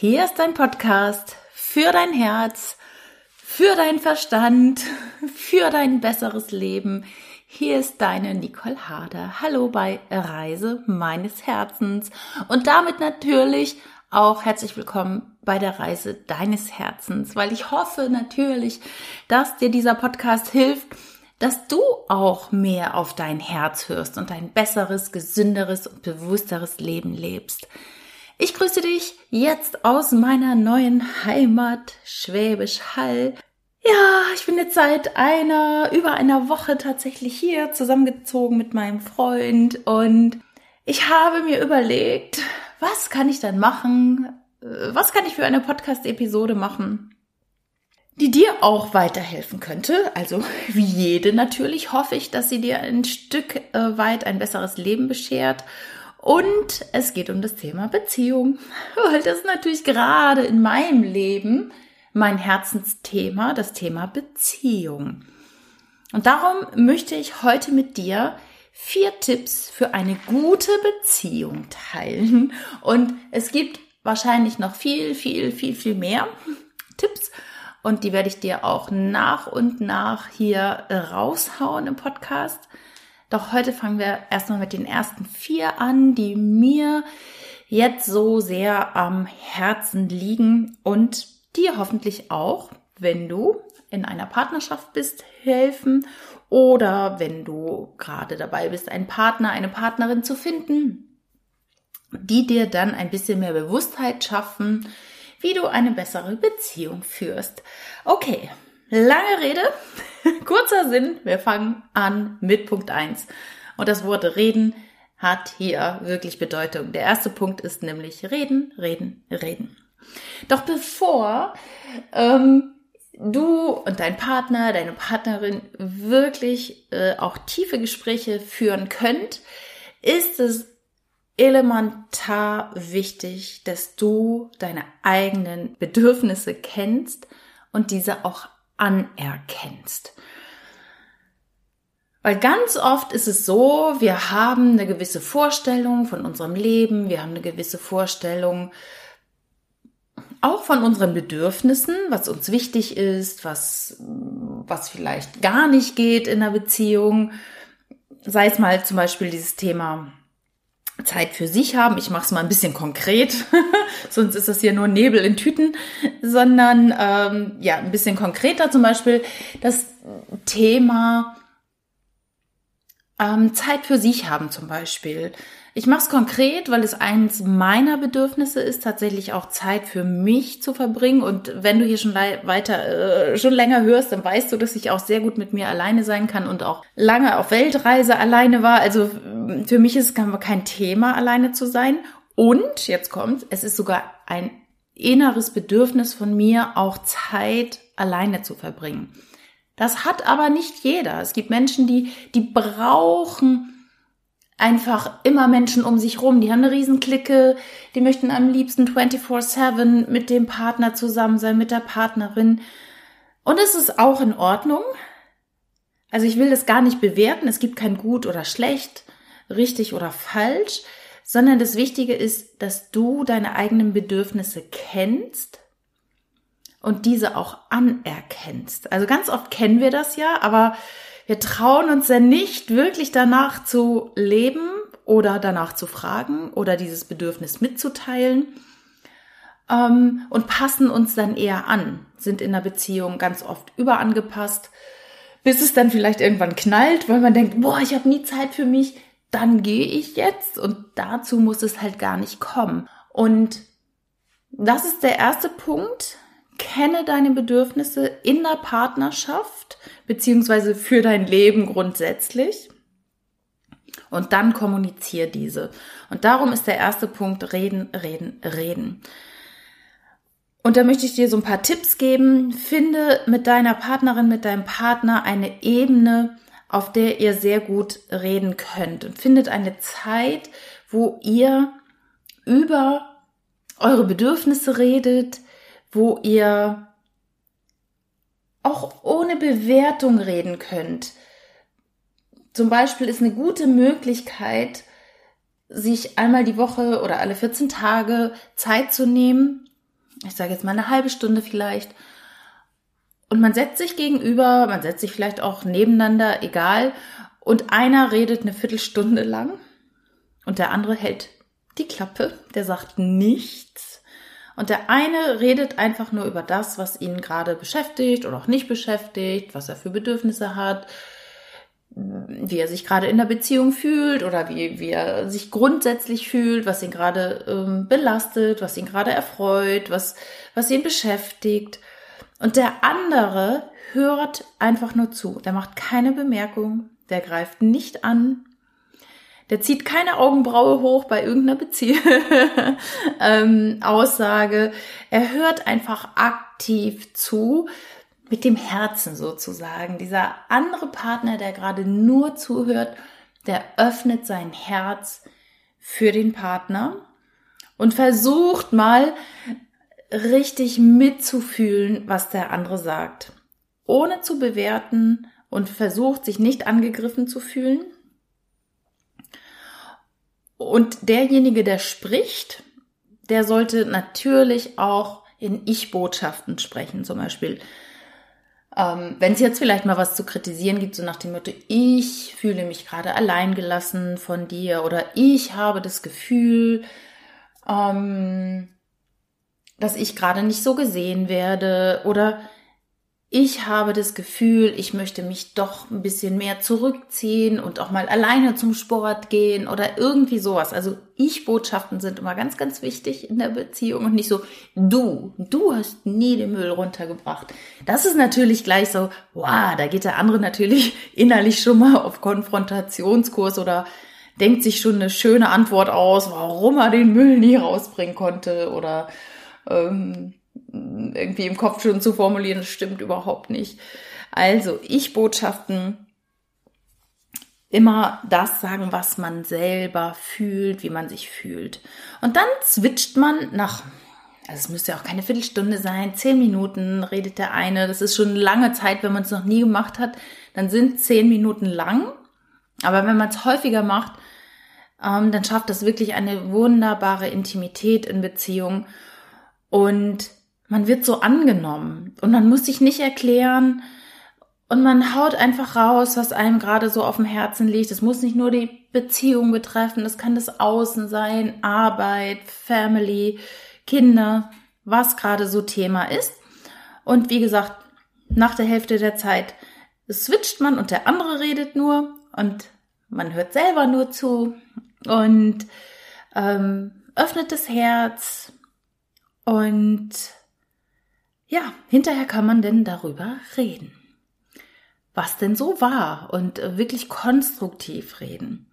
Hier ist dein Podcast für dein Herz, für dein Verstand, für dein besseres Leben. Hier ist deine Nicole Harder. Hallo bei Reise meines Herzens und damit natürlich auch herzlich willkommen bei der Reise deines Herzens, weil ich hoffe natürlich, dass dir dieser Podcast hilft, dass du auch mehr auf dein Herz hörst und ein besseres, gesünderes und bewussteres Leben lebst. Ich grüße dich jetzt aus meiner neuen Heimat Schwäbisch Hall. Ja, ich bin jetzt seit einer, über einer Woche tatsächlich hier zusammengezogen mit meinem Freund und ich habe mir überlegt, was kann ich dann machen? Was kann ich für eine Podcast-Episode machen? die dir auch weiterhelfen könnte. Also wie jede natürlich hoffe ich, dass sie dir ein Stück äh, weit ein besseres Leben beschert und es geht um das Thema Beziehung, weil das natürlich gerade in meinem Leben mein Herzensthema, das Thema Beziehung. Und darum möchte ich heute mit dir vier Tipps für eine gute Beziehung teilen. Und es gibt wahrscheinlich noch viel, viel, viel, viel mehr Tipps. Und die werde ich dir auch nach und nach hier raushauen im Podcast. Doch heute fangen wir erstmal mit den ersten vier an, die mir jetzt so sehr am Herzen liegen und dir hoffentlich auch, wenn du in einer Partnerschaft bist, helfen oder wenn du gerade dabei bist, einen Partner, eine Partnerin zu finden, die dir dann ein bisschen mehr Bewusstheit schaffen, wie du eine bessere Beziehung führst. Okay, Lange Rede, kurzer Sinn, wir fangen an mit Punkt eins Und das Wort reden hat hier wirklich Bedeutung. Der erste Punkt ist nämlich reden, reden, reden. Doch bevor ähm, du und dein Partner, deine Partnerin wirklich äh, auch tiefe Gespräche führen könnt, ist es elementar wichtig, dass du deine eigenen Bedürfnisse kennst und diese auch anerkennst. Weil ganz oft ist es so, wir haben eine gewisse Vorstellung von unserem Leben, wir haben eine gewisse Vorstellung auch von unseren Bedürfnissen, was uns wichtig ist, was, was vielleicht gar nicht geht in einer Beziehung. Sei es mal zum Beispiel dieses Thema Zeit für sich haben. Ich mache es mal ein bisschen konkret, sonst ist das hier nur Nebel in Tüten, sondern ähm, ja, ein bisschen konkreter zum Beispiel das Thema ähm, Zeit für sich haben zum Beispiel. Ich mache es konkret, weil es eins meiner Bedürfnisse ist, tatsächlich auch Zeit für mich zu verbringen. Und wenn du hier schon weiter, äh, schon länger hörst, dann weißt du, dass ich auch sehr gut mit mir alleine sein kann und auch lange auf Weltreise alleine war. Also für mich ist es kein Thema, alleine zu sein. Und jetzt kommt, es ist sogar ein inneres Bedürfnis von mir, auch Zeit alleine zu verbringen. Das hat aber nicht jeder. Es gibt Menschen, die, die brauchen einfach immer Menschen um sich rum. Die haben eine Riesenklicke, die möchten am liebsten 24-7 mit dem Partner zusammen sein, mit der Partnerin. Und es ist auch in Ordnung. Also ich will das gar nicht bewerten. Es gibt kein gut oder schlecht, richtig oder falsch, sondern das Wichtige ist, dass du deine eigenen Bedürfnisse kennst und diese auch anerkennst. Also ganz oft kennen wir das ja, aber wir trauen uns ja nicht wirklich danach zu leben oder danach zu fragen oder dieses Bedürfnis mitzuteilen ähm, und passen uns dann eher an, sind in der Beziehung ganz oft überangepasst, bis es dann vielleicht irgendwann knallt, weil man denkt, boah, ich habe nie Zeit für mich, dann gehe ich jetzt und dazu muss es halt gar nicht kommen. Und das ist der erste Punkt, kenne deine Bedürfnisse in der Partnerschaft beziehungsweise für dein Leben grundsätzlich. Und dann kommuniziere diese. Und darum ist der erste Punkt reden, reden, reden. Und da möchte ich dir so ein paar Tipps geben. Finde mit deiner Partnerin, mit deinem Partner eine Ebene, auf der ihr sehr gut reden könnt. Und findet eine Zeit, wo ihr über eure Bedürfnisse redet, wo ihr auch ohne Bewertung reden könnt. Zum Beispiel ist eine gute Möglichkeit, sich einmal die Woche oder alle 14 Tage Zeit zu nehmen ich sage jetzt mal eine halbe Stunde vielleicht. Und man setzt sich gegenüber, man setzt sich vielleicht auch nebeneinander, egal. Und einer redet eine Viertelstunde lang und der andere hält die Klappe, der sagt nichts. Und der eine redet einfach nur über das, was ihn gerade beschäftigt oder auch nicht beschäftigt, was er für Bedürfnisse hat, wie er sich gerade in der Beziehung fühlt oder wie, wie er sich grundsätzlich fühlt, was ihn gerade ähm, belastet, was ihn gerade erfreut, was, was ihn beschäftigt. Und der andere hört einfach nur zu. Der macht keine Bemerkung, der greift nicht an, der zieht keine Augenbraue hoch bei irgendeiner Beziehung, ähm, Aussage. Er hört einfach aktiv zu, mit dem Herzen sozusagen. Dieser andere Partner, der gerade nur zuhört, der öffnet sein Herz für den Partner und versucht mal richtig mitzufühlen, was der andere sagt, ohne zu bewerten und versucht sich nicht angegriffen zu fühlen. Und derjenige, der spricht, der sollte natürlich auch in Ich-Botschaften sprechen, zum Beispiel. Ähm, Wenn es jetzt vielleicht mal was zu kritisieren gibt, so nach dem Motto, ich fühle mich gerade alleingelassen von dir oder ich habe das Gefühl, ähm, dass ich gerade nicht so gesehen werde oder ich habe das Gefühl, ich möchte mich doch ein bisschen mehr zurückziehen und auch mal alleine zum Sport gehen oder irgendwie sowas. Also Ich-Botschaften sind immer ganz, ganz wichtig in der Beziehung und nicht so, du, du hast nie den Müll runtergebracht. Das ist natürlich gleich so, wow, da geht der andere natürlich innerlich schon mal auf Konfrontationskurs oder denkt sich schon eine schöne Antwort aus, warum er den Müll nie rausbringen konnte oder ähm, irgendwie im Kopf schon zu formulieren, das stimmt überhaupt nicht. Also Ich-Botschaften immer das sagen, was man selber fühlt, wie man sich fühlt. Und dann switcht man nach, also es müsste ja auch keine Viertelstunde sein, zehn Minuten redet der eine. Das ist schon lange Zeit, wenn man es noch nie gemacht hat, dann sind zehn Minuten lang. Aber wenn man es häufiger macht, ähm, dann schafft das wirklich eine wunderbare Intimität in Beziehung. Und man wird so angenommen und man muss sich nicht erklären und man haut einfach raus, was einem gerade so auf dem Herzen liegt. Es muss nicht nur die Beziehung betreffen, es kann das Außen sein, Arbeit, Family, Kinder, was gerade so Thema ist. Und wie gesagt, nach der Hälfte der Zeit switcht man und der andere redet nur und man hört selber nur zu und ähm, öffnet das Herz und ja, hinterher kann man denn darüber reden. Was denn so war und äh, wirklich konstruktiv reden.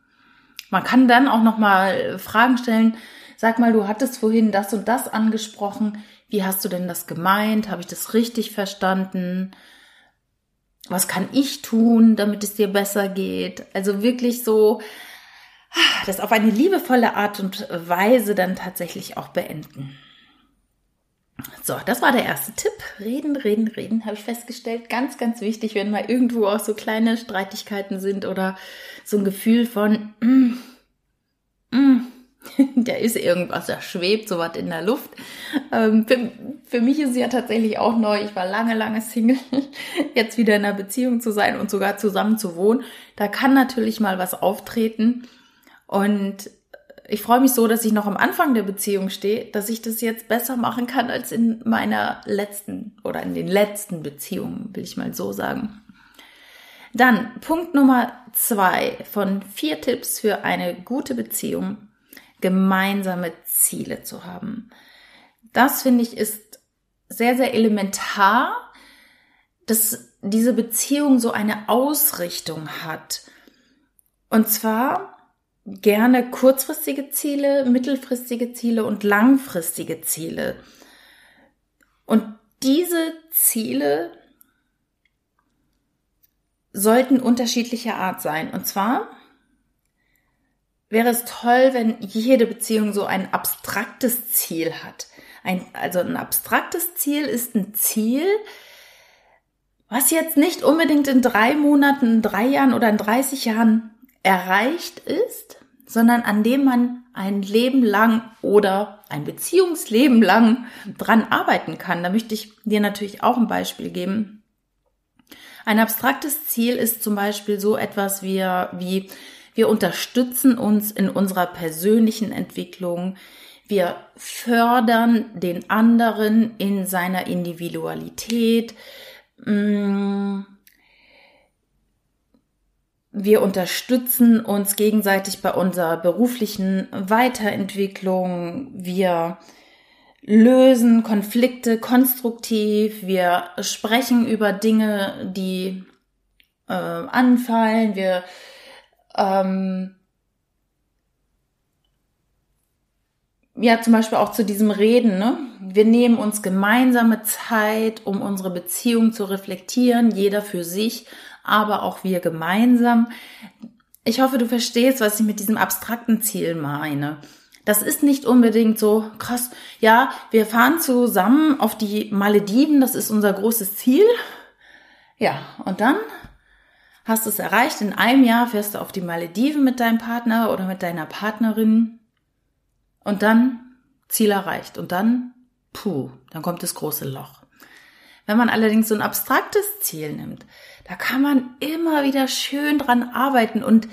Man kann dann auch noch mal Fragen stellen. Sag mal, du hattest vorhin das und das angesprochen. Wie hast du denn das gemeint? Habe ich das richtig verstanden? Was kann ich tun, damit es dir besser geht? Also wirklich so, ah, das auf eine liebevolle Art und Weise dann tatsächlich auch beenden. So, das war der erste Tipp. Reden, reden, reden, habe ich festgestellt. Ganz, ganz wichtig, wenn mal irgendwo auch so kleine Streitigkeiten sind oder so ein Gefühl von, mm, mm, da ist irgendwas, da schwebt sowas in der Luft. Ähm, für, für mich ist es ja tatsächlich auch neu. Ich war lange, lange Single. Jetzt wieder in einer Beziehung zu sein und sogar zusammen zu wohnen. Da kann natürlich mal was auftreten. Und ich freue mich so, dass ich noch am Anfang der Beziehung stehe, dass ich das jetzt besser machen kann als in meiner letzten oder in den letzten Beziehungen, will ich mal so sagen. Dann Punkt Nummer zwei von vier Tipps für eine gute Beziehung, gemeinsame Ziele zu haben. Das finde ich ist sehr, sehr elementar, dass diese Beziehung so eine Ausrichtung hat. Und zwar gerne kurzfristige Ziele, mittelfristige Ziele und langfristige Ziele. Und diese Ziele sollten unterschiedlicher Art sein. Und zwar wäre es toll, wenn jede Beziehung so ein abstraktes Ziel hat. Ein, also ein abstraktes Ziel ist ein Ziel, was jetzt nicht unbedingt in drei Monaten, in drei Jahren oder in 30 Jahren erreicht ist, sondern an dem man ein Leben lang oder ein Beziehungsleben lang dran arbeiten kann. Da möchte ich dir natürlich auch ein Beispiel geben. Ein abstraktes Ziel ist zum Beispiel so etwas wie, wie wir unterstützen uns in unserer persönlichen Entwicklung. Wir fördern den anderen in seiner Individualität. Mm, wir unterstützen uns gegenseitig bei unserer beruflichen Weiterentwicklung. Wir lösen Konflikte konstruktiv. Wir sprechen über Dinge, die äh, anfallen. Wir ähm, ja, zum Beispiel auch zu diesem Reden, ne? Wir nehmen uns gemeinsame Zeit, um unsere Beziehung zu reflektieren, jeder für sich aber auch wir gemeinsam. Ich hoffe, du verstehst, was ich mit diesem abstrakten Ziel meine. Das ist nicht unbedingt so krass. Ja, wir fahren zusammen auf die Malediven, das ist unser großes Ziel. Ja, und dann hast du es erreicht. In einem Jahr fährst du auf die Malediven mit deinem Partner oder mit deiner Partnerin. Und dann Ziel erreicht. Und dann, puh, dann kommt das große Loch. Wenn man allerdings so ein abstraktes Ziel nimmt, da kann man immer wieder schön dran arbeiten und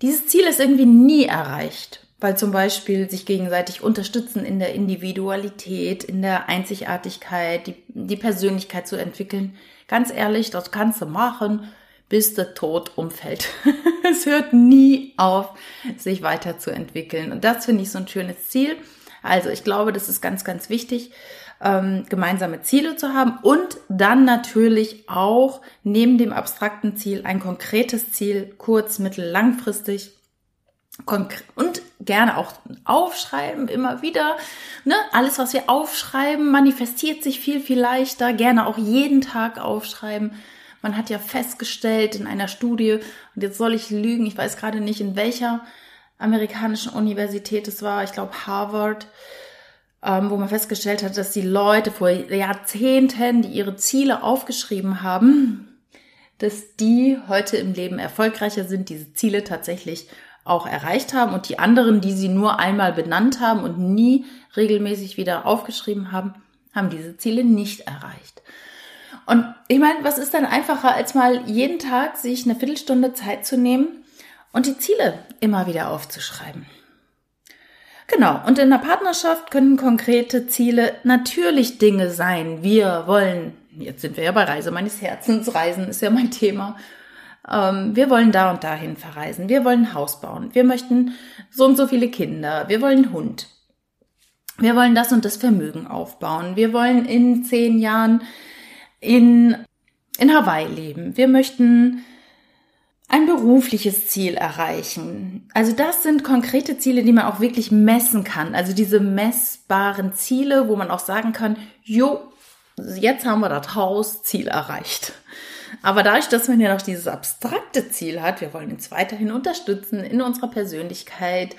dieses Ziel ist irgendwie nie erreicht, weil zum Beispiel sich gegenseitig unterstützen in der Individualität, in der Einzigartigkeit, die, die Persönlichkeit zu entwickeln. Ganz ehrlich, das kannst du machen, bis der Tod umfällt. es hört nie auf, sich weiterzuentwickeln. Und das finde ich so ein schönes Ziel. Also ich glaube, das ist ganz, ganz wichtig ähm, gemeinsame Ziele zu haben und dann natürlich auch neben dem abstrakten Ziel ein konkretes Ziel, kurz, mittel, langfristig und gerne auch aufschreiben, immer wieder. Ne? Alles, was wir aufschreiben, manifestiert sich viel, viel leichter. Gerne auch jeden Tag aufschreiben. Man hat ja festgestellt in einer Studie, und jetzt soll ich lügen, ich weiß gerade nicht, in welcher amerikanischen Universität es war, ich glaube Harvard, ähm, wo man festgestellt hat, dass die Leute vor Jahrzehnten, die ihre Ziele aufgeschrieben haben, dass die heute im Leben erfolgreicher sind, diese Ziele tatsächlich auch erreicht haben und die anderen, die sie nur einmal benannt haben und nie regelmäßig wieder aufgeschrieben haben, haben diese Ziele nicht erreicht. Und ich meine, was ist dann einfacher, als mal jeden Tag sich eine Viertelstunde Zeit zu nehmen und die Ziele immer wieder aufzuschreiben? Genau, und in der Partnerschaft können konkrete Ziele natürlich Dinge sein. Wir wollen, jetzt sind wir ja bei Reise meines Herzens, Reisen ist ja mein Thema. Ähm, wir wollen da und dahin verreisen. Wir wollen Haus bauen. Wir möchten so und so viele Kinder. Wir wollen Hund. Wir wollen das und das Vermögen aufbauen. Wir wollen in zehn Jahren in, in Hawaii leben. Wir möchten ein berufliches Ziel erreichen. Also das sind konkrete Ziele, die man auch wirklich messen kann. Also diese messbaren Ziele, wo man auch sagen kann, jo, jetzt haben wir das Hausziel erreicht. Aber dadurch, dass man ja noch dieses abstrakte Ziel hat, wir wollen uns weiterhin unterstützen in unserer Persönlichkeit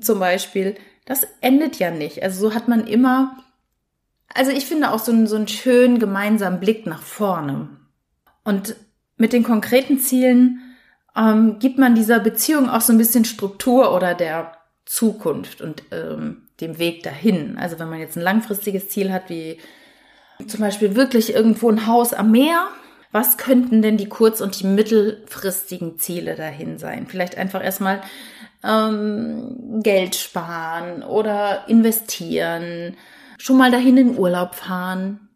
zum Beispiel, das endet ja nicht. Also so hat man immer, also ich finde auch so einen, so einen schönen gemeinsamen Blick nach vorne. Und mit den konkreten Zielen ähm, gibt man dieser Beziehung auch so ein bisschen Struktur oder der Zukunft und ähm, dem Weg dahin. Also wenn man jetzt ein langfristiges Ziel hat, wie zum Beispiel wirklich irgendwo ein Haus am Meer, was könnten denn die kurz- und die mittelfristigen Ziele dahin sein? Vielleicht einfach erstmal ähm, Geld sparen oder investieren, schon mal dahin in Urlaub fahren,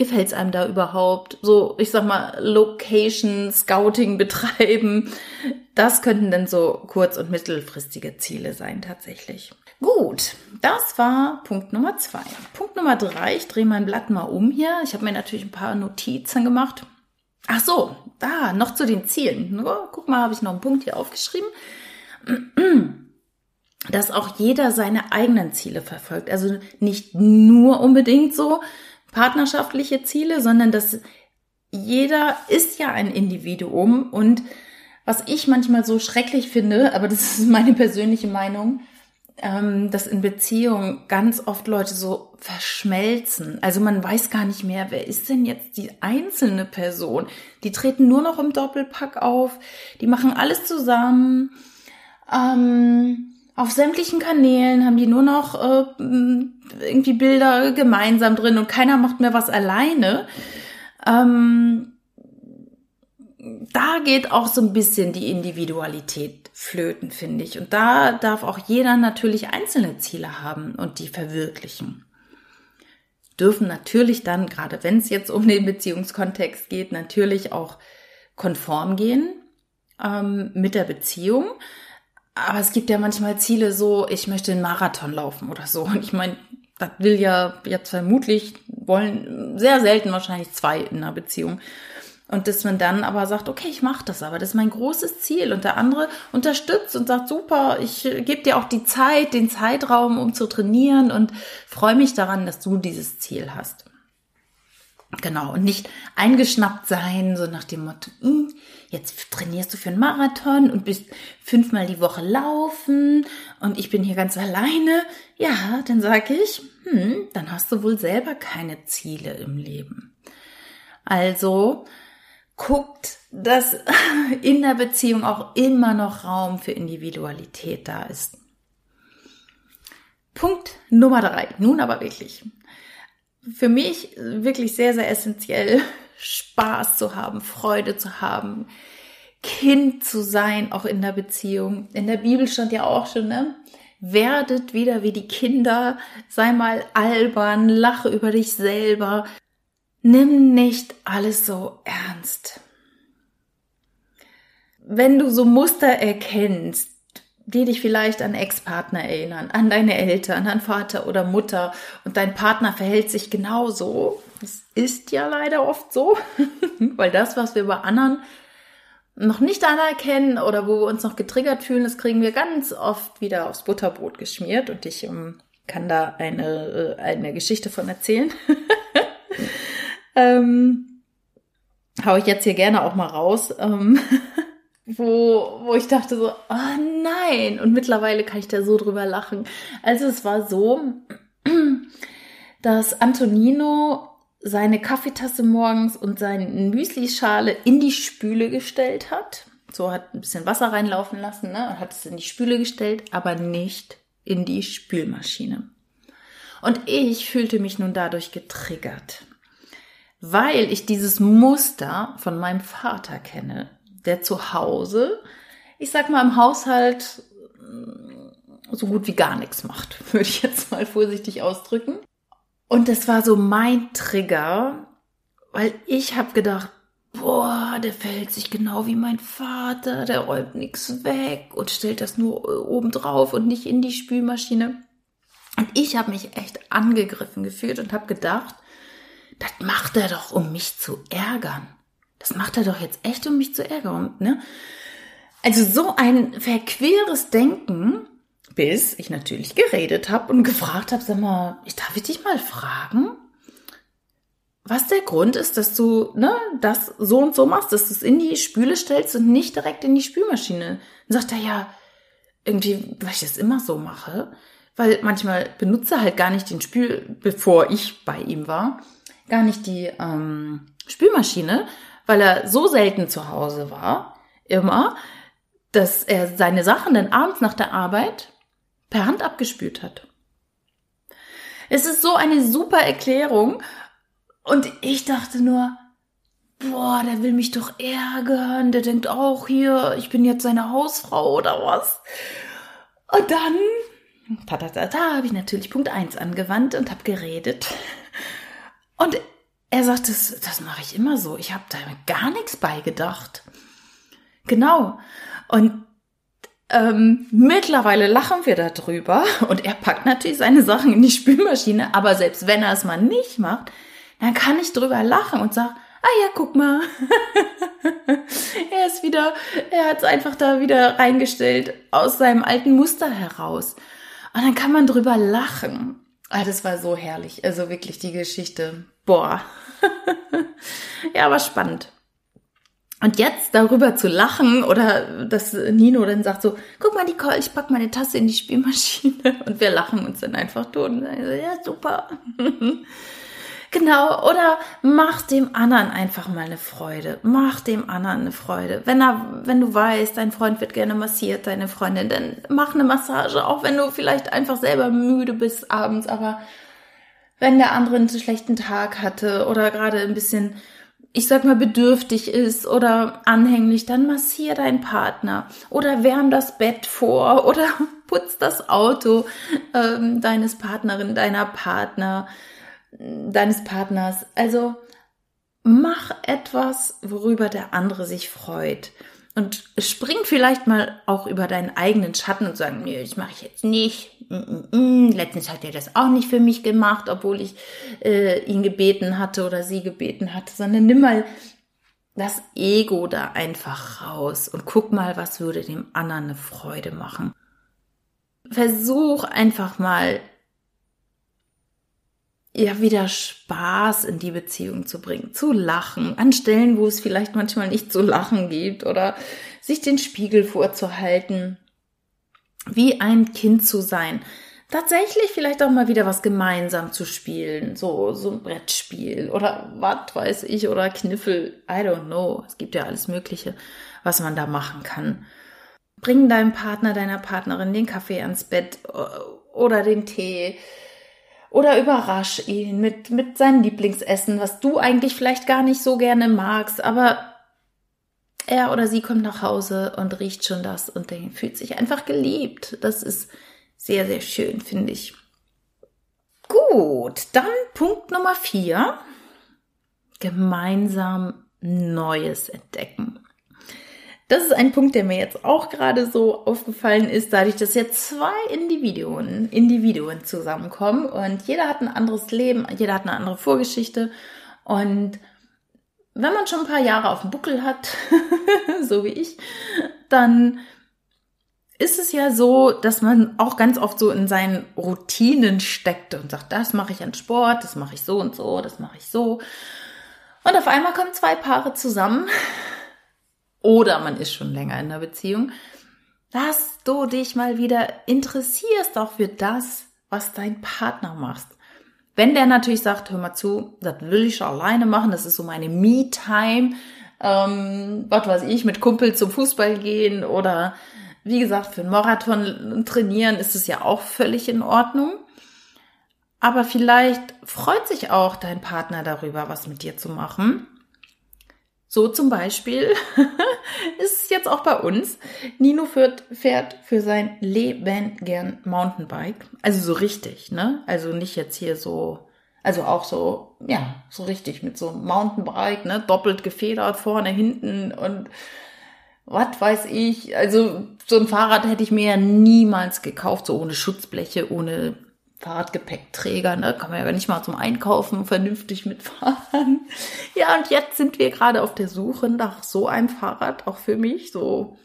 gefällt es einem da überhaupt? So, ich sag mal, Location Scouting betreiben. Das könnten dann so kurz- und mittelfristige Ziele sein tatsächlich. Gut, das war Punkt Nummer zwei. Punkt Nummer drei, ich drehe mein Blatt mal um hier. Ich habe mir natürlich ein paar Notizen gemacht. Ach so, da, noch zu den Zielen. Guck mal, habe ich noch einen Punkt hier aufgeschrieben. Dass auch jeder seine eigenen Ziele verfolgt. Also nicht nur unbedingt so, partnerschaftliche Ziele, sondern dass jeder ist ja ein Individuum und was ich manchmal so schrecklich finde, aber das ist meine persönliche Meinung, ähm, dass in Beziehungen ganz oft Leute so verschmelzen. Also man weiß gar nicht mehr, wer ist denn jetzt die einzelne Person. Die treten nur noch im Doppelpack auf, die machen alles zusammen. Ähm, auf sämtlichen Kanälen haben die nur noch äh, irgendwie Bilder gemeinsam drin und keiner macht mehr was alleine. Ähm, da geht auch so ein bisschen die Individualität flöten, finde ich. Und da darf auch jeder natürlich einzelne Ziele haben und die verwirklichen. Dürfen natürlich dann, gerade wenn es jetzt um den Beziehungskontext geht, natürlich auch konform gehen ähm, mit der Beziehung. Aber es gibt ja manchmal Ziele so, ich möchte einen Marathon laufen oder so. Und ich meine, das will ja jetzt vermutlich, wollen sehr selten wahrscheinlich zwei in einer Beziehung. Und dass man dann aber sagt, okay, ich mache das aber, das ist mein großes Ziel. Und der andere unterstützt und sagt, super, ich gebe dir auch die Zeit, den Zeitraum, um zu trainieren und freue mich daran, dass du dieses Ziel hast. Genau, und nicht eingeschnappt sein, so nach dem Motto, hm, jetzt trainierst du für einen Marathon und bist fünfmal die Woche laufen und ich bin hier ganz alleine. Ja, dann sage ich, hm, dann hast du wohl selber keine Ziele im Leben. Also guckt, dass in der Beziehung auch immer noch Raum für Individualität da ist. Punkt Nummer drei. Nun aber wirklich. Für mich wirklich sehr, sehr essentiell, Spaß zu haben, Freude zu haben, Kind zu sein, auch in der Beziehung. In der Bibel stand ja auch schon, ne? Werdet wieder wie die Kinder, sei mal albern, lache über dich selber, Nimm nicht alles so ernst. Wenn du so Muster erkennst, die dich vielleicht an Ex-Partner erinnern, an deine Eltern, an Vater oder Mutter und dein Partner verhält sich genauso. Das ist ja leider oft so, weil das, was wir bei anderen noch nicht anerkennen oder wo wir uns noch getriggert fühlen, das kriegen wir ganz oft wieder aufs Butterbrot geschmiert und ich um, ähm, kann da eine, äh, eine Geschichte von erzählen. ähm, hau ich jetzt hier gerne auch mal raus, ähm, wo, wo ich dachte so, oh nein, und mittlerweile kann ich da so drüber lachen. Also es war so, dass Antonino seine Kaffeetasse morgens und seine Müslischale in die Spüle gestellt hat. So hat ein bisschen Wasser reinlaufen lassen, ne? Und hat es in die Spüle gestellt, aber nicht in die Spülmaschine. Und ich fühlte mich nun dadurch getriggert weil ich dieses Muster von meinem Vater kenne, der zu Hause, ich sag mal im Haushalt, mm, so gut wie gar nichts macht, würde ich jetzt mal vorsichtig ausdrücken. Und das war so mein Trigger, weil ich habe gedacht, boah, der verhält sich genau wie mein Vater, der räumt nichts weg und stellt das nur oben drauf und nicht in die Spülmaschine. Und ich habe mich echt angegriffen gefühlt und habe gedacht, das macht er doch, um mich zu ärgern. Das macht er doch jetzt echt, um mich zu ärgern, ne? Also so ein verqueres Denken, bis ich natürlich geredet habe und gefragt habe, sag mal, ich darf ich dich mal fragen, was der Grund ist, dass du ne, das so und so machst, dass du es in die Spüle stellst und nicht direkt in die Spülmaschine. Dann sagt er ja, irgendwie, weil ich das immer so mache, weil manchmal benutze er halt gar nicht den Spül, bevor ich bei ihm war gar nicht die ähm, Spülmaschine, weil er so selten zu Hause war, immer, dass er seine Sachen dann abends nach der Arbeit per Hand abgespült hat. Es ist so eine super Erklärung und ich dachte nur, boah, der will mich doch ärgern, der denkt auch hier, ich bin jetzt seine Hausfrau oder was. Und dann, ta ta ta, ta habe ich natürlich Punkt eins angewandt und habe geredet. Und er sagt, das, das mache ich immer so. Ich habe da gar nichts beigedacht. Genau. Und ähm, mittlerweile lachen wir darüber und er packt natürlich seine Sachen in die Spülmaschine, aber selbst wenn er es mal nicht macht, dann kann ich drüber lachen und sage, ah ja, guck mal. er ist wieder, er hat es einfach da wieder reingestellt aus seinem alten Muster heraus. Und dann kann man drüber lachen. Ah, das war so herrlich. Also wirklich die Geschichte. Boah. ja, aber spannend. Und jetzt darüber zu lachen oder dass Nino dann sagt so, guck mal Nicole, ich pack meine Tasse in die Spielmaschine und wir lachen uns dann einfach tot. Ja, super. Genau, oder mach dem anderen einfach mal eine Freude. Mach dem anderen eine Freude. Wenn er, wenn du weißt, dein Freund wird gerne massiert, deine Freundin, dann mach eine Massage, auch wenn du vielleicht einfach selber müde bist abends, aber wenn der andere einen schlechten Tag hatte oder gerade ein bisschen, ich sag mal, bedürftig ist oder anhänglich, dann massier deinen Partner oder wärm das Bett vor oder putz das Auto ähm, deines Partnerin, deiner Partner deines Partners. Also mach etwas, worüber der andere sich freut. Und spring vielleicht mal auch über deinen eigenen Schatten und sagen, nee, das mache ich jetzt nicht. Mm, mm, mm. Letztens hat er das auch nicht für mich gemacht, obwohl ich äh, ihn gebeten hatte oder sie gebeten hatte, sondern nimm mal das Ego da einfach raus und guck mal, was würde dem anderen eine Freude machen. Versuch einfach mal ja wieder Spaß in die Beziehung zu bringen, zu lachen, an Stellen, wo es vielleicht manchmal nicht zu lachen gibt oder sich den Spiegel vorzuhalten, wie ein Kind zu sein. Tatsächlich vielleicht auch mal wieder was gemeinsam zu spielen, so, so ein Brettspiel oder was weiß ich oder Kniffel, I don't know. Es gibt ja alles Mögliche, was man da machen kann. Bring deinem Partner, deiner Partnerin den Kaffee ans Bett äh, oder den Tee oder überrasch ihn mit, mit seinem Lieblingsessen, was du eigentlich vielleicht gar nicht so gerne magst, aber er oder sie kommt nach Hause und riecht schon das und fühlt sich einfach geliebt. Das ist sehr, sehr schön, finde ich. Gut, dann Punkt Nummer vier. Gemeinsam Neues entdecken. Das ist ein Punkt, der mir jetzt auch gerade so aufgefallen ist, dadurch, dass jetzt zwei Individuen, Individuen zusammenkommen und jeder hat ein anderes Leben, jeder hat eine andere Vorgeschichte und wenn man schon ein paar Jahre auf dem Buckel hat, so wie ich, dann ist es ja so, dass man auch ganz oft so in seinen Routinen steckt und sagt, das mache ich an Sport, das mache ich so und so, das mache ich so. Und auf einmal kommen zwei Paare zusammen, oder man ist schon länger in einer Beziehung, dass du dich mal wieder interessierst auch für das, was dein Partner macht. Wenn der natürlich sagt, hör mal zu, das will ich alleine machen, das ist so meine Me-Time, ähm, was weiß ich, mit Kumpel zum Fußball gehen oder wie gesagt, für einen Marathon trainieren ist es ja auch völlig in Ordnung. Aber vielleicht freut sich auch dein Partner darüber, was mit dir zu machen. So zum Beispiel ist es jetzt auch bei uns. Nino fährt, fährt für sein Leben gern Mountainbike. Also so richtig, ne? Also nicht jetzt hier so, also auch so, ja, so richtig mit so Mountainbike, ne? Doppelt gefedert, vorne, hinten und was weiß ich. Also so ein Fahrrad hätte ich mir ja niemals gekauft, so ohne Schutzbleche, ohne Fahrradgepäckträger, ne? kann man ja nicht mal zum Einkaufen vernünftig mitfahren. Ja, und jetzt sind wir gerade auf der Suche nach so einem Fahrrad, auch für mich, so,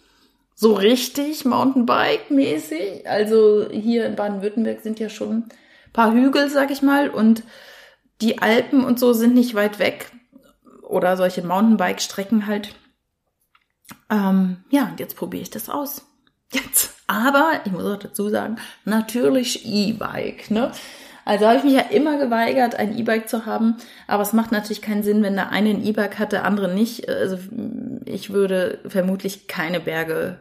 so richtig Mountainbike-mäßig. Also hier in Baden-Württemberg sind ja schon ein paar Hügel, sag ich mal, und die Alpen und so sind nicht weit weg. Oder solche Mountainbike-Strecken halt. Ähm, ja, und jetzt probiere ich das aus. Jetzt. Aber ich muss auch dazu sagen, natürlich E-Bike. Ne? Also habe ich mich ja immer geweigert, ein E-Bike zu haben. Aber es macht natürlich keinen Sinn, wenn der eine ein E-Bike hat, der andere nicht. Also ich würde vermutlich keine Berge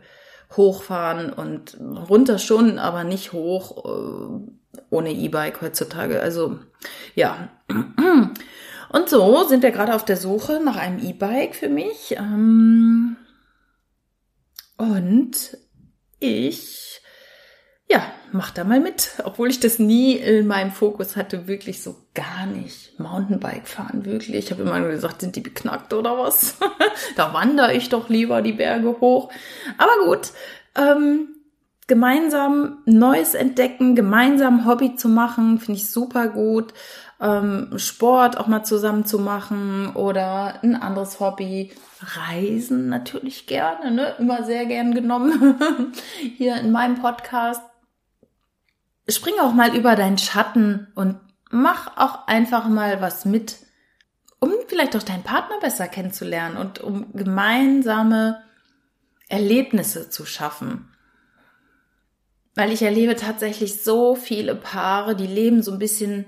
hochfahren und runter schon, aber nicht hoch äh, ohne E-Bike heutzutage. Also ja. Und so sind wir gerade auf der Suche nach einem E-Bike für mich. Ähm, und ich, ja, mach da mal mit, obwohl ich das nie in meinem Fokus hatte, wirklich so gar nicht. Mountainbike fahren, wirklich. Ich habe immer nur gesagt, sind die beknackt oder was? da wandere ich doch lieber die Berge hoch. Aber gut, ähm, gemeinsam Neues entdecken, gemeinsam Hobby zu machen, finde ich super gut. Ähm, Sport auch mal zusammen zu machen oder ein anderes Hobby. Reisen natürlich gerne, ne? Immer sehr gern genommen. Hier in meinem Podcast. Spring auch mal über deinen Schatten und mach auch einfach mal was mit, um vielleicht auch deinen Partner besser kennenzulernen und um gemeinsame Erlebnisse zu schaffen. Weil ich erlebe tatsächlich so viele Paare, die leben so ein bisschen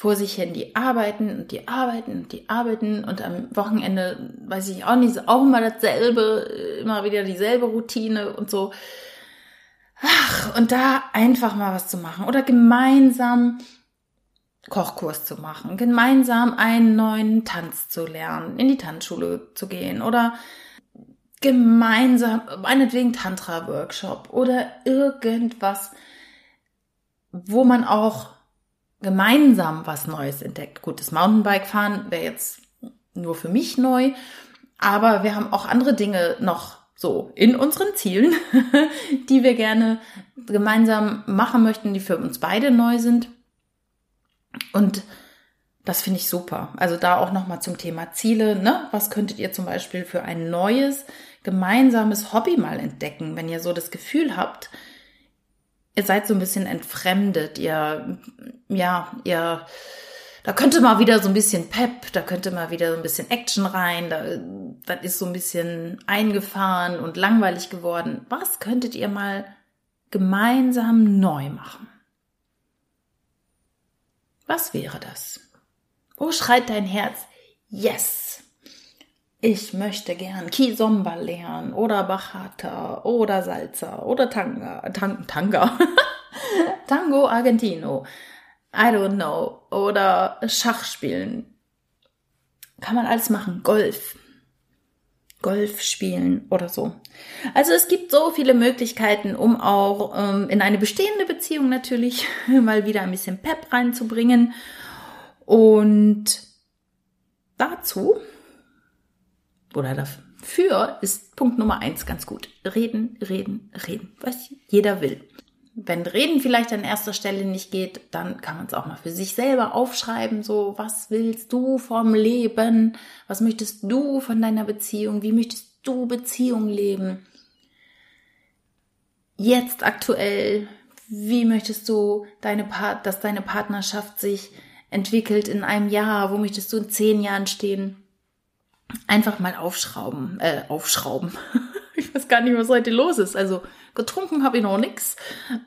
vor sich hin, die arbeiten und die arbeiten und die arbeiten und am Wochenende, weiß ich auch nicht, auch immer dasselbe, immer wieder dieselbe Routine und so. Ach, und da einfach mal was zu machen oder gemeinsam Kochkurs zu machen, gemeinsam einen neuen Tanz zu lernen, in die Tanzschule zu gehen oder gemeinsam, meinetwegen Tantra-Workshop oder irgendwas, wo man auch gemeinsam was Neues entdeckt. Gut, das Mountainbike-Fahren wäre jetzt nur für mich neu, aber wir haben auch andere Dinge noch so in unseren Zielen, die wir gerne gemeinsam machen möchten, die für uns beide neu sind. Und das finde ich super. Also da auch nochmal zum Thema Ziele. Ne? Was könntet ihr zum Beispiel für ein neues, gemeinsames Hobby mal entdecken, wenn ihr so das Gefühl habt, ihr seid so ein bisschen entfremdet, ihr, ja, ihr, da könnte mal wieder so ein bisschen Pep, da könnte mal wieder so ein bisschen Action rein, da, das ist so ein bisschen eingefahren und langweilig geworden. Was könntet ihr mal gemeinsam neu machen? Was wäre das? Wo schreit dein Herz? Yes! Ich möchte gern Kizomba lernen oder Bachata oder Salsa oder Tanga, Tang, Tanga, Tango Argentino. I don't know. Oder Schach spielen. Kann man alles machen. Golf. Golf spielen oder so. Also es gibt so viele Möglichkeiten, um auch ähm, in eine bestehende Beziehung natürlich mal wieder ein bisschen Pep reinzubringen. Und dazu oder dafür ist Punkt Nummer eins ganz gut. Reden, reden, reden, was jeder will. Wenn Reden vielleicht an erster Stelle nicht geht, dann kann man es auch mal für sich selber aufschreiben. So, was willst du vom Leben? Was möchtest du von deiner Beziehung? Wie möchtest du Beziehung leben? Jetzt aktuell, wie möchtest du deine dass deine Partnerschaft sich entwickelt in einem Jahr? Wo möchtest du in zehn Jahren stehen? Einfach mal aufschrauben, äh, aufschrauben. ich weiß gar nicht, was heute los ist. Also Getrunken habe ich noch nix.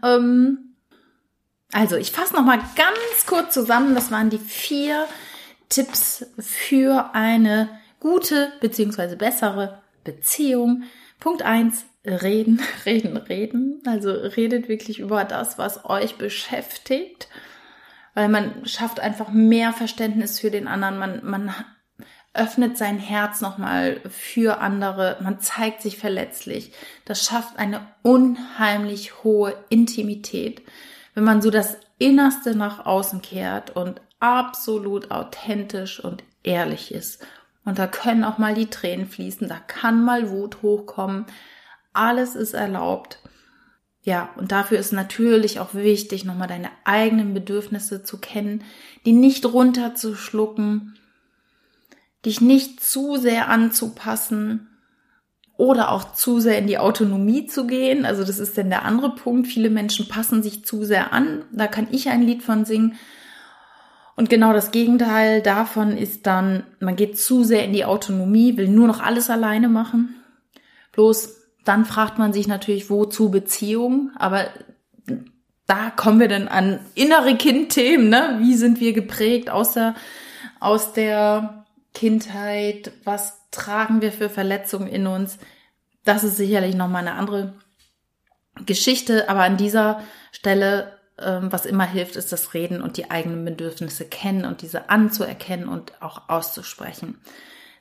Ähm, also ich fasse noch mal ganz kurz zusammen. Das waren die vier Tipps für eine gute beziehungsweise bessere Beziehung. Punkt eins: Reden, reden, reden. Also redet wirklich über das, was euch beschäftigt, weil man schafft einfach mehr Verständnis für den anderen. Man, man öffnet sein Herz nochmal für andere, man zeigt sich verletzlich. Das schafft eine unheimlich hohe Intimität, wenn man so das Innerste nach außen kehrt und absolut authentisch und ehrlich ist. Und da können auch mal die Tränen fließen, da kann mal Wut hochkommen. Alles ist erlaubt. Ja, und dafür ist natürlich auch wichtig, nochmal deine eigenen Bedürfnisse zu kennen, die nicht runterzuschlucken, dich nicht zu sehr anzupassen oder auch zu sehr in die Autonomie zu gehen. Also das ist dann der andere Punkt. Viele Menschen passen sich zu sehr an. Da kann ich ein Lied von singen. Und genau das Gegenteil davon ist dann, man geht zu sehr in die Autonomie, will nur noch alles alleine machen. Bloß dann fragt man sich natürlich, wozu Beziehung? Aber da kommen wir dann an innere Kindthemen, ne? Wie sind wir geprägt aus der, aus der Kindheit, was tragen wir für Verletzungen in uns. Das ist sicherlich nochmal eine andere Geschichte, aber an dieser Stelle, ähm, was immer hilft, ist das Reden und die eigenen Bedürfnisse kennen und diese anzuerkennen und auch auszusprechen.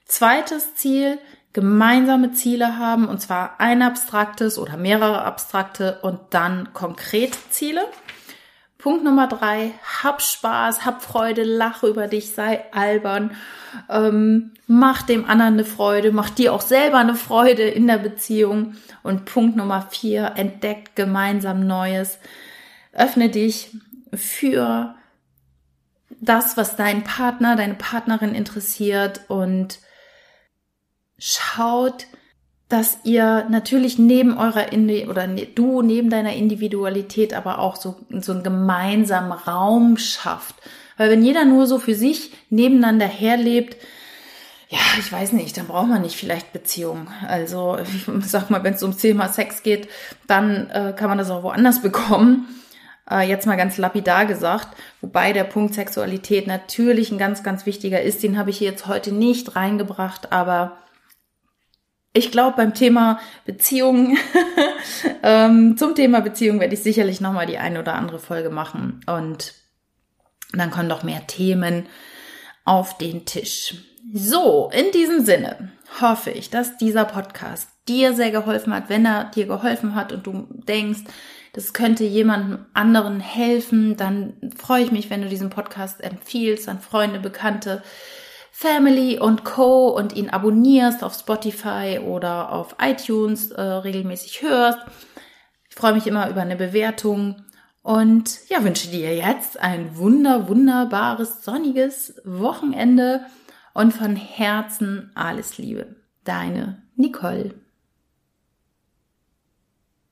Zweites Ziel, gemeinsame Ziele haben, und zwar ein abstraktes oder mehrere abstrakte und dann konkrete Ziele. Punkt Nummer drei, hab Spaß, hab Freude, lache über dich, sei albern, ähm, mach dem anderen eine Freude, mach dir auch selber eine Freude in der Beziehung. Und Punkt Nummer vier, entdeckt gemeinsam Neues, öffne dich für das, was dein Partner, deine Partnerin interessiert und schaut, dass ihr natürlich neben eurer Indi oder ne, du neben deiner Individualität aber auch so, so einen gemeinsamen Raum schafft. Weil wenn jeder nur so für sich nebeneinander herlebt, ja, ich weiß nicht, dann braucht man nicht vielleicht Beziehungen. Also ich sag mal, wenn es ums Thema Sex geht, dann äh, kann man das auch woanders bekommen. Äh, jetzt mal ganz lapidar gesagt, wobei der Punkt Sexualität natürlich ein ganz, ganz wichtiger ist. Den habe ich hier jetzt heute nicht reingebracht, aber ich glaube, beim Thema Beziehungen, ähm, zum Thema Beziehung werde ich sicherlich nochmal die eine oder andere Folge machen. Und dann kommen noch mehr Themen auf den Tisch. So, in diesem Sinne hoffe ich, dass dieser Podcast dir sehr geholfen hat, wenn er dir geholfen hat und du denkst, das könnte jemandem anderen helfen, dann freue ich mich, wenn du diesen Podcast empfiehlst an Freunde, Bekannte, Family und Co. und ihn abonnierst auf Spotify oder auf iTunes äh, regelmäßig hörst. Ich freue mich immer über eine Bewertung und ja, wünsche dir jetzt ein wunder, wunderbares, sonniges Wochenende und von Herzen alles Liebe. Deine Nicole.